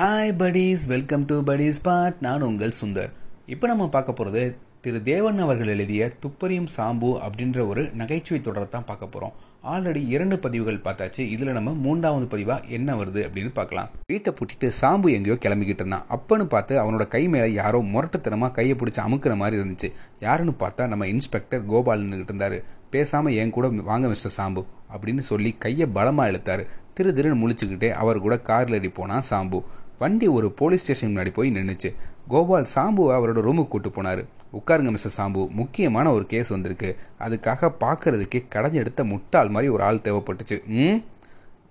Hi buddies. Welcome to buddies pod நான் உங்கள் சுந்தர். இப்போ நம்ம பார்க்க போகிறது திரு தேவன் அவர்கள் எழுதிய துப்பறியும் சாம்பு அப்படின்ற ஒரு நகைச்சுவை தொடரை தான் பார்க்க போகிறோம் ஆல்ரெடி இரண்டு பதிவுகள் பார்த்தாச்சு. இதில் நம்ம மூன்றாவது பதிவாக என்ன வருது அப்படின்னு பார்க்கலாம். வீட்டை பூட்டிட்டு சாம்பு எங்கேயோ கிளம்பிக்கிட்டு இருந்தான். அப்பன்னு பார்த்து அவனோட கை மேலே யாரோ முரட்டுத்தனமாக கையை பிடிச்சி அமுக்கிற மாதிரி இருந்துச்சு. யாருன்னு பார்த்தா நம்ம இன்ஸ்பெக்டர் கோபால் இருந்தார். பேசாமல் என் கூட வாங்க மிஸ்டர் சாம்பு அப்படின்னு சொல்லி கையை பலமாக இழுத்தார். திரு திருன்னு முழிச்சுக்கிட்டே அவர் கூட காரில் ஏறி போனான் சாம்பு. வண்டி ஒரு போலீஸ் ஸ்டேஷன் முன்னாடி போய் நின்றுச்சு கோபால் சாம்புவை அவரோட ரூமுக்கு கூட்டு போனார். உட்காருங்க மிஸ்டர் சாம்பு. முக்கியமான ஒரு கேஸ் வந்திருக்கு. அதுக்காக பார்க்கறதுக்கே கடைஞ்செடுத்த முட்டாள் மாதிரி ஒரு ஆள் தேவைப்பட்டுச்சு. ம்?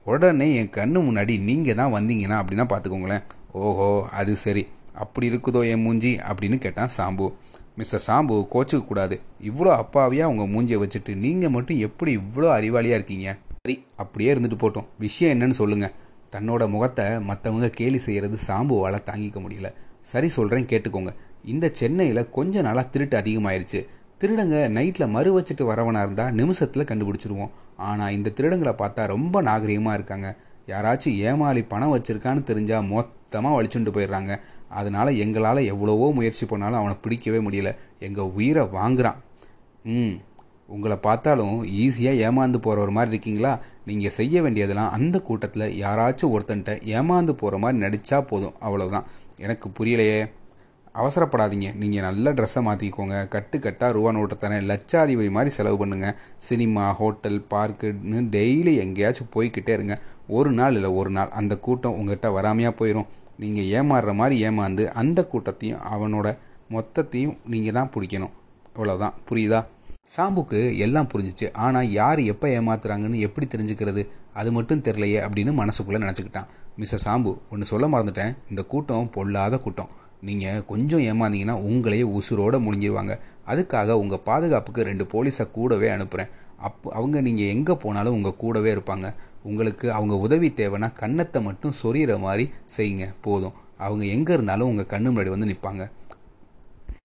உடனே என் கண்ணு முன்னாடி நீங்கள் தான் வந்தீங்கன்னா அப்படின்னா பார்த்துக்கோங்களேன். ஓஹோ அது சரி. அப்படி இருக்குதோ என் மூஞ்சி? அப்படின்னு கேட்டான் சாம்பு. மிஸ்டர் சாம்பு கோச்சுக்க கூடாது. இவ்வளோ அப்பாவியாக உங்கள் மூஞ்சியை வச்சுட்டு நீங்கள் மட்டும் எப்படி இவ்வளோ அறிவாளியாக இருக்கீங்க? சரி அப்படியே இருந்துட்டு போட்டோம். விஷயம் என்னன்னு சொல்லுங்கள் தன்னோட முகத்தை மற்றவங்க கேலி செய்கிறது சாம்புவால் தாங்கிக்க முடியல. சரி சொல்கிறேன் கேட்டுக்கோங்க. இந்த சென்னையில் கொஞ்ச நாளாக திருட்டு அதிகமாயிருச்சு. திருடங்க நைட்டில் மறு வச்சுட்டு வரவனாக இருந்தால் நிமிஷத்தில் கண்டுபிடிச்சிருவோம். ஆனால் இந்த திருடங்களை பார்த்தா ரொம்ப நாகரிகமாக இருக்காங்க. யாராச்சும் ஏமாளி பணம் வச்சுருக்கான்னு தெரிஞ்சால் மொத்தமாக வலிச்சுட்டு போயிடுறாங்க. அதனால் எங்களால் எவ்வளவோ முயற்சி பண்ணாலும் அவனை பிடிக்கவே முடியல. எங்கள் உயிரை வாங்குகிறான் ம் உங்களை பார்த்தாலும் ஈஸியாக ஏமாந்து போகிற மாதிரி இருக்கீங்களா? நீங்கள் செய்ய வேண்டியதெல்லாம் அந்த கூட்டத்தில் யாராச்சும் ஒருத்தன்ட்ட ஏமாந்து போகிற மாதிரி நடித்தா போதும். அவ்வளோதான் எனக்கு புரியலையே. அவசரப்படாதீங்க. நீங்கள் நல்ல ட்ரெஸ்ஸை மாற்றிக்கோங்க கட்டு கட்டாக ரூபா நோட்டை தரேன் லட்சாதிபதி மாதிரி செலவு பண்ணுங்கள் சினிமா ஹோட்டல் பார்க்குன்னு டெய்லி எங்கேயாச்சும் போய்கிட்டே இருங்க. ஒரு நாள் இல்லை ஒரு நாள். அந்த கூட்டம் உங்கள்கிட்ட வராமையாக போயிடும் நீங்கள் ஏமாறுற மாதிரி ஏமாந்து அந்த கூட்டத்தையும் அவனோட மொத்தத்தையும் நீங்கள் தான் பிடிக்கணும். இவ்வளோதான் புரியுதா? சாம்புக்கு எல்லாம் புரிஞ்சிச்சு. ஆனால் யார் எப்போ ஏமாத்துறாங்கன்னு எப்படி தெரிஞ்சுக்கிறது? அது மட்டும் தெரிலையே அப்படின்னு மனசுக்குள்ளே நினச்சிக்கிட்டான். மிஸ்டர் சாம்பு ஒன்று சொல்ல மறந்துட்டேன். இந்த கூட்டம் பொல்லாத கூட்டம். நீங்கள் கொஞ்சம் ஏமாந்தீங்கன்னா உங்களையே உசுரோடு முடிஞ்சிருவாங்க அதுக்காக உங்கள் பாதுகாப்புக்கு ரெண்டு போலீஸை கூடவே அனுப்புகிறேன் அப்போ அவங்க நீங்கள் எங்கே போனாலும் உங்கள் கூடவே இருப்பாங்க. உங்களுக்கு அவங்க உதவி தேவைன்னா கன்னத்தை மட்டும் சொரியிற மாதிரி செய்யுங்க. போதும். அவங்க எங்கே இருந்தாலும் உங்கள் கண்ணு முன்னாடி வந்து நிற்பாங்க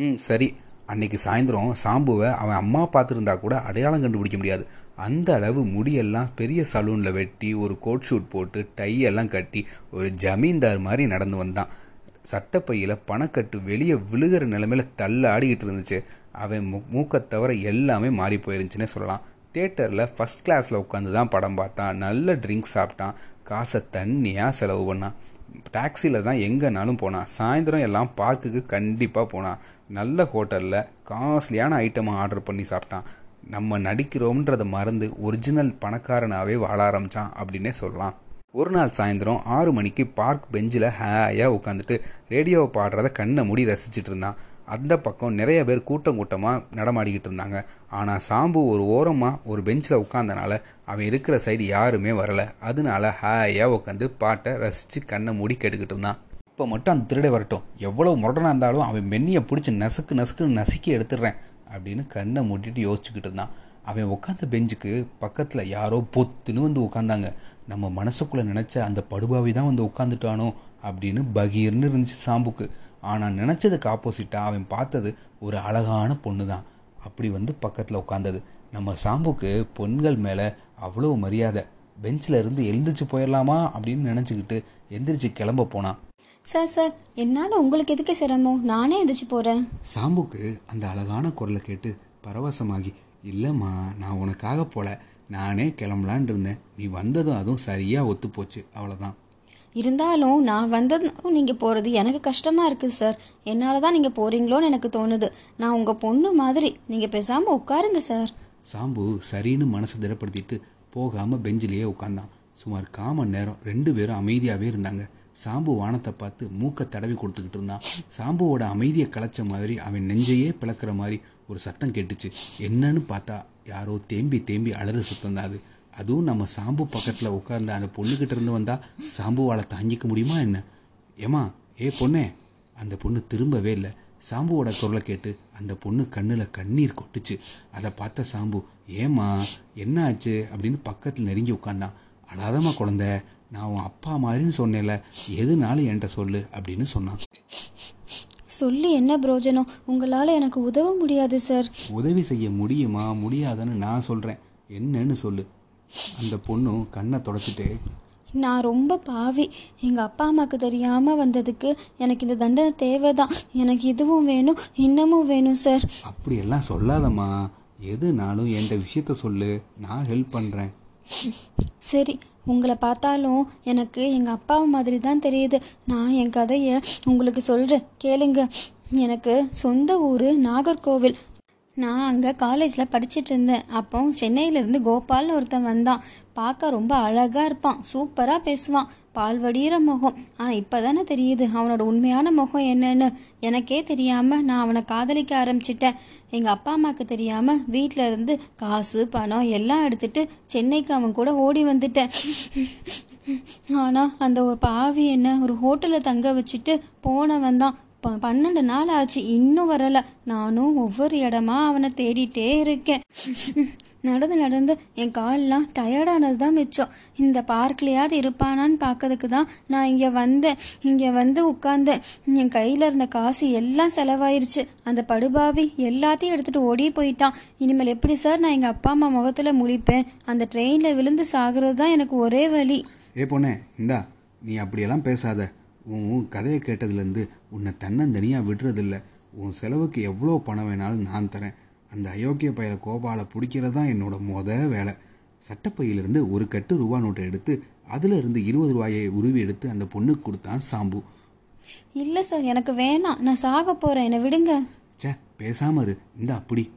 ம் சரி. அன்னைக்கு சாயந்தரம் சாம்புவை அவன் அம்மா பார்த்துருந்தா கூட அடையாளம் கண்டுபிடிக்க முடியாது. அந்த அளவு முடியெல்லாம் பெரிய சலூனில் வெட்டி ஒரு கோட் ஷூட் போட்டு டையெல்லாம் கட்டி ஒரு ஜமீன்தார் மாதிரி நடந்து வந்தான். சட்டப்பையில் பணக்கட்டு வெளியே விழுகிற நிலமையில தள்ள ஆடிக்கிட்டு இருந்துச்சு. அவன் மூ மூக்கை தவிர எல்லாமே மாறி போயிருந்துச்சுன்னே சொல்லலாம். தேட்டரில் ஃபஸ்ட் கிளாஸில் உட்காந்து தான் படம் பார்த்தான். நல்ல ட்ரிங்க்ஸ் சாப்பிட்டான். காசை தண்ணியாக செலவு பண்ணான். டாக்ஸியில் தான் எங்கேனாலும் போனான் சாயந்தரம் எல்லாம் பார்க்குக்கு கண்டிப்பாக போனான் நல்ல ஹோட்டலில் காஸ்ட்லியான ஐட்டமாக ஆர்டர் பண்ணி சாப்பிட்டான். நம்ம நடிக்கிறோம்ன்றதை மறந்து ஒரிஜினல் பணக்காரனாகவே வாழ ஆரம்பித்தான் அப்படின்னே சொல்லலாம். ஒரு நாள் சாயந்தரம் ஆறு மணிக்கு பார்க் பெஞ்சில் ஹேயாக உட்காந்துட்டு ரேடியோவை பாடுறத கண்ணை மூடி ரசிச்சுட்டு இருந்தான். அந்த பக்கம் நிறைய பேர் கூட்டம் கூட்டமாக நடமாடிக்கிட்டு இருந்தாங்க. ஆனால் சாம்பு ஒரு ஓரமாக ஒரு பெஞ்சில் உட்காந்தனால அவன் இருக்கிற சைடு யாருமே வரலை. அதனால ஹாயாக உட்காந்து பாட்டை ரசித்து கண்ணை மூடி கேட்டுக்கிட்டு இருந்தான். இப்போ மட்டும் அந்த திருடை வரட்டும். எவ்வளோ முரடனாக இருந்தாலும் அவன் மென்னியை பிடிச்சி நசுக்கு நசுக்குன்னு நசுக்கி எடுத்துடுறேன் அப்படின்னு கண்ணை மூடிட்டு யோசிச்சுக்கிட்டு இருந்தான். அவன் உட்காந்த பெஞ்சுக்கு பக்கத்தில் யாரோ பொத்துன்னு வந்து உட்காந்தாங்க நம்ம மனசுக்குள்ளே நினச்ச அந்த படுபாவி தான் வந்து உட்காந்துட்டானோ அப்படின்னு பகீர்னு இருந்துச்சு சாம்புக்கு. ஆனால் நினச்சதுக்கு ஆப்போசிட்டாக அவன் பார்த்தது ஒரு அழகான பொண்ணு தான். அப்படி வந்து பக்கத்தில் உட்காந்தது நம்ம சாம்புக்கு பொண்கள் மேலே அவ்வளோ மரியாதை. பெஞ்சில் இருந்து எழுந்திரிச்சு போயிடலாமா அப்படின்னு நினச்சிக்கிட்டு எந்திரிச்சு கிளம்ப போனான் சார் சார் என்னால் உங்களுக்கு எதுக்கு சிரமம்? நானே எந்திரிச்சு போகிறேன் சாம்புக்கு அந்த அழகான குரலை கேட்டு பரவசமாகி இல்லைம்மா நான் உனக்காக போல. நானே கிளம்பலான் இருந்தேன். நீ வந்ததும் அதுவும் சரியாக ஒத்து போச்சு அவ்வளோதான் இருந்தாலும் நான் வந்ததும் நீங்கள் போகிறது எனக்கு கஷ்டமாக இருக்குது சார். என்னால் தான் நீங்கள் போகிறீங்களோன்னு எனக்கு தோணுது. நான் உங்கள் பொண்ணு மாதிரி. நீங்கள் பேசாமல் உட்காருங்க சார். சாம்பு சரின்னு மனசை திடப்படுத்திட்டு போகாமல் பெஞ்சிலேயே உட்காந்தான். சுமார் காமன் நேரம் ரெண்டு பேரும் அமைதியாகவே இருந்தாங்க. சாம்பு வானத்தை பார்த்து மூக்கை தடவி கொடுத்துக்கிட்டு இருந்தான். சாம்புவோட அமைதியை கலைச்ச மாதிரி அவன் நெஞ்சையே பிளக்கிற மாதிரி ஒரு சத்தம் கேட்டுச்சு. என்னன்னு பார்த்தா யாரோ தேம்பி தேம்பி அலறு சத்தம் தான் அது. அதுவும் நம்ம சாம்பு பக்கத்தில் உட்கார்ந்த அந்த பொண்ணுக்கிட்ட இருந்து வந்தால் சாம்புவால் தாங்கிக்க முடியுமா என்ன? ஏமா ஏ பொண்ணே அந்த பொண்ணு திரும்பவே இல்லை. சாம்புவோட குரலை கேட்டு அந்த பொண்ணு கண்ணில் கண்ணீர் கொட்டுச்சு. அதை பார்த்த சாம்பு ஏம்மா என்ன ஆச்சு அப்படின்னு பக்கத்தில் நெருங்கி உட்காந்தான் அழாதம்மா குழந்த நான் உன் அப்பா மாதிரின்னு சொன்னேன்ல எதுனாலும் என்கிட்ட சொல்லு அப்படின்னு சொன்னான். சொல்லி என்ன பிரயோஜனம்? உங்களால் எனக்கு உதவ முடியாது சார். உதவி செய்ய முடியுமா? முடியாதான்னு நான் சொல்கிறேன் என்னன்னு சொல்லு. அந்த பொண்ணும் கண்ணை தொடச்சிட்டு நான் ரொம்ப பாவி. எங்கள் அப்பா அம்மாவுக்கு தெரியாமல் வந்ததுக்கு எனக்கு இந்த தண்டனை தேவைதான். எனக்கு இதுவும் வேணும் இன்னமும் வேணும் சார். அப்படியெல்லாம் சொல்லாதம்மா. எதுனாலும் என்கிட்ட விஷயத்த சொல்லு. நான் ஹெல்ப் பண்ணுறேன் சரி உங்களை பார்த்தாலும் எனக்கு எங்கள் அப்பா மாதிரி தான் தெரியுது. நான் என் கதையை உங்களுக்கு சொல்கிறேன் கேளுங்க. எனக்கு சொந்த ஊர் நாகர்கோவில். நான் அங்கே காலேஜில் படிச்சுட்டு இருந்தேன். அப்போ சென்னையிலேருந்து கோபால்னு ஒருத்தன் வந்தான். பார்க்க ரொம்ப அழகாக இருப்பான். சூப்பராக பேசுவான். பால் வடிகிற முகம். ஆனால் இப்போ தானே தெரியுது அவனோட உண்மையான முகம் என்னன்னு. எனக்கே தெரியாமல் நான் அவனை காதலிக்க ஆரம்பிச்சிட்டேன். எங்கள் அப்பா அம்மாவுக்கு தெரியாமல் வீட்டில் இருந்து காசு பணம் எல்லாம் எடுத்துட்டு சென்னைக்கு அவன் கூட ஓடி வந்துட்டேன். ஆனால் அந்த ஒரு பாவி என்ன ஒரு ஹோட்டலில் தங்க வச்சுட்டு போனவன் தான் பன்னெண்டு நாள் ஆச்சு. இன்னும் வரல. நானும் ஒவ்வொரு இடமா அவனை தேடிட்டே இருக்கேன். நடந்து நடந்து என் கால்லாம் டயர்டானது தான் மிச்சம். இந்த பார்க்லையாவது இருப்பானான்னு பார்க்கறதுக்கு தான் நான் இங்கே வந்தேன். இங்கே வந்து உட்கார்ந்தேன். என் கையில் இருந்த காசு எல்லாம் செலவாயிருச்சு. அந்த படுபாவி எல்லாத்தையும் எடுத்துட்டு ஓடி போயிட்டான். இனிமேல் எப்படி சார் நான் எங்கள் அப்பா அம்மா முகத்தில் முழிப்பேன்? அந்த ட்ரெயினில் விழுந்து சாகிறது தான் எனக்கு ஒரே வழி ஏ பொண்ணே இந்தா நீ அப்படியெல்லாம் பேசாத. உன் கதையை கேட்டதுலேருந்து உன்னை தன்னந்தனியாக விடுறதில்ல. உன் செலவுக்கு எவ்வளோ பணம் வேணாலும் நான் தரேன். அந்த அயோக்கிய பையல கோபாலை பிடிக்கிறது தான் என்னோட மொத வேலை. சட்டப்பையிலிருந்து ஒரு கட்டு ரூபா நோட்டை எடுத்து அதில் இருந்து இருபது ரூபாயை உருவி எடுத்து அந்த பொண்ணுக்கு கொடுத்தான் சாம்பு. இல்லை சார் எனக்கு வேணாம். நான் சாக போகிறேன் என்னை விடுங்க. ச்சே பேசாம இரு. இந்த அப்படி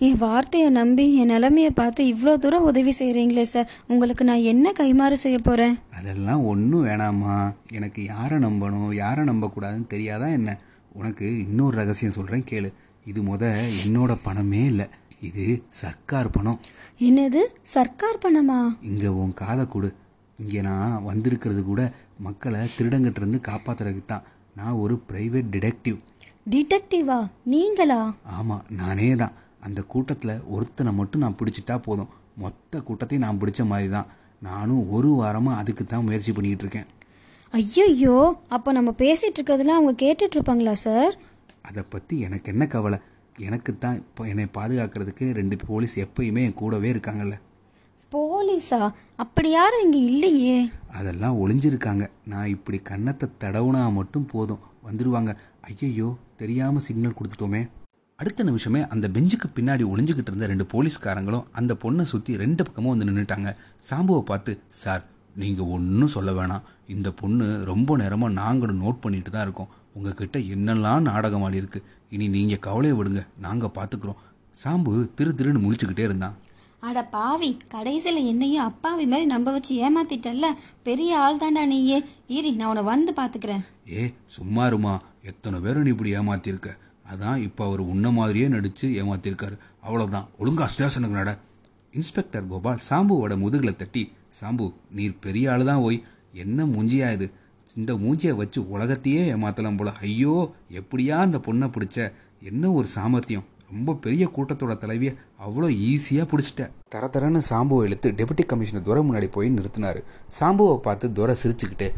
என் வார்த்தையை நம்பி என் நிலைமையை பார்த்து இவ்வளோ தூரம் உதவி செய்கிறீங்களே சார். உங்களுக்கு நான் என்ன கைமாறு செய்ய போகிறேன் அதெல்லாம் ஒன்றும் வேணாம்மா. எனக்கு யாரை நம்பணும் யாரை நம்பக்கூடாதுன்னு தெரியாதா என்ன? உனக்கு இன்னொரு ரகசியம் சொல்கிறேன் கேளு. இது முத என்னோட பணமே இல்லை. இது சர்க்கார் பணம். என்னது? சர்க்கார் பணமா? இங்கே உன் காதை கொடு. இங்கே நான் வந்திருக்கிறது கூட மக்களை திருடங்கிட்டிருந்து காப்பாற்றுறதுக்கு தான் நான் ஒரு ப்ரைவேட் டிடெக்டிவ் டிடெக்டிவா நீங்களா? ஆமாம் நானே தான் அந்த கூட்டத்தில் ஒருத்தனை மட்டும் நான் பிடிச்சிட்டா போதும். மொத்த கூட்டத்தையும் நான் பிடிச்ச மாதிரி தான் நானும் ஒரு வாரமாக அதுக்கு தான் முயற்சி பண்ணிக்கிட்டு இருக்கேன். ஐயோ அப்போ நம்ம பேசிட்டு இருக்கிறதுல அவங்க கேட்டுட்டு இருப்பாங்களா சார்? அதை பற்றி எனக்கு என்ன கவலை? எனக்கு தான் இப்போ என்னை பாதுகாக்கிறதுக்கு ரெண்டு போலீஸ் எப்பயுமே என் கூடவே இருக்காங்கல்ல. போலீஸா? அப்படி யாரும் இங்கே இல்லையே. அதெல்லாம் ஒளிஞ்சிருக்காங்க. நான் இப்படி கன்னத்தை தடவுனா மட்டும் போதும். வந்துடுவாங்க ஐயையோ தெரியாமல் சிக்னல் கொடுத்துட்டோமே. அடுத்த நிமிஷமே அந்த பெஞ்சுக்கு பின்னாடி ஒளிஞ்சுக்கிட்டு இருந்த ரெண்டு போலீஸ்காரங்களும் அந்த பொண்ணை சுற்றி ரெண்டு பக்கமும் வந்து நின்றுட்டாங்க சாம்புவை பார்த்து சார் நீங்கள் ஒன்றும் சொல்ல வேணாம். இந்த பொண்ணு ரொம்ப நேரமாக நாங்களும் நோட் பண்ணிட்டு தான் இருக்கோம். உங்ககிட்ட என்னெல்லாம் நாடகம் ஆடி இருக்கு. இனி நீங்கள் கவலையை விடுங்க. நாங்கள் பார்த்துக்குறோம் சாம்பு திரு திருன்னு முழிச்சுக்கிட்டே இருந்தான். அட பாவி கடைசியில் என்னையும் அப்பாவி மாதிரி நம்ப வச்சு ஏமாத்திட்டல்ல. பெரிய ஆள் தாண்டா நீயே. ஈரி நான் உன்னை வந்து பார்த்துக்கிறேன் ஏ சும்மா இருமா. எத்தனை பேரை நீ இப்படி ஏமாத்திருக்க? அதான் இப்போ அவர் உன்ன மாதிரியே நடித்து ஏமாத்திருக்காரு. அவ்வளோதான் ஒழுங்கா ஸ்டேஷனுக்கு நட. இன்ஸ்பெக்டர் கோபால் சாம்புவோட முதுகில் தட்டி சாம்பு நீர் பெரிய ஆள் தான் ஓய். என்ன மூஞ்சியா இது? இந்த மூஞ்சியை வச்சு உலகத்தையே ஏமாத்தலாம் போல. ஐயோ எப்படியா அந்த பொண்ணை பிடிச்ச? என்ன ஒரு சாமர்த்தியம்? ரொம்ப பெரிய கூட்டத்தோட தலைவியை அவ்வளோ ஈஸியாக பிடிச்சிட்ட. தர தரன்னு சாம்புவை இழுத்து டெபுட்டி கமிஷனர் துரை முன்னாடி போய் நிறுத்தினாரு. சாம்புவை பார்த்து துரை சிரிச்சுக்கிட்டு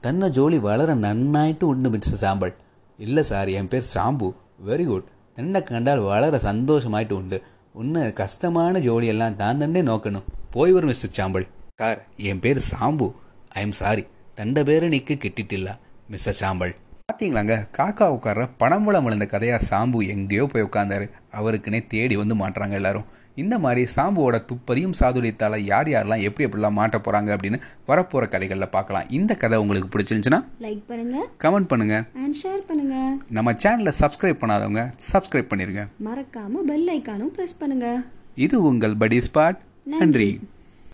தன்னை ஜோலி வளர நன்னாயிட்டு உண்டு மிஸ்டர் சாம்பல். இல்லை சார் என் பேர் சாம்பு. வெரி குட் தன்னை கண்டால் வளர சந்தோஷமாயிட்டு உண்டு உன்னை கஷ்டமான ஜோலியெல்லாம் தான் தன்னே நோக்கணும் போய் வரும் மிஸ்டர் சாம்பல் சார் என் பேர் சாம்பு ஐ எம் சாரி தண்ட பேர் நீக்கு கிட்டிட்டில்ல மிஸ்டர் சாம்பல் பார்த்தீங்களாங்க காக்கா உட்கார்ற வளம் விழுந்த கதையாக சாம்பு எங்கேயோ போய் உட்காந்தாரு அவருக்குன்னே தேடி வந்து மாட்டுறாங்க எல்லாரும் இந்த மாதிரி சாம்புவோட துப்பறியும் சாதுரியத்தால் யார் யாரெல்லாம் எப்படி எப்படிலாம் மாட்ட போகிறாங்க அப்படின்னு வரப்போகிற கதைகளில் பார்க்கலாம். இந்த கதை உங்களுக்கு பிடிச்சிருந்துச்சுன்னா லைக் பண்ணுங்க. கமெண்ட் பண்ணுங்கள் அண்ட் ஷேர் பண்ணுங்க. நம்ம சேனலை சப்ஸ்கிரைப் பண்ணாதவங்க சப்ஸ்கிரைப் பண்ணிடுங்க மறக்காம பெல் ஐக்கானும் ப்ரெஸ் பண்ணுங்க. இது உங்கள் படி ஸ்பாட் நன்றி.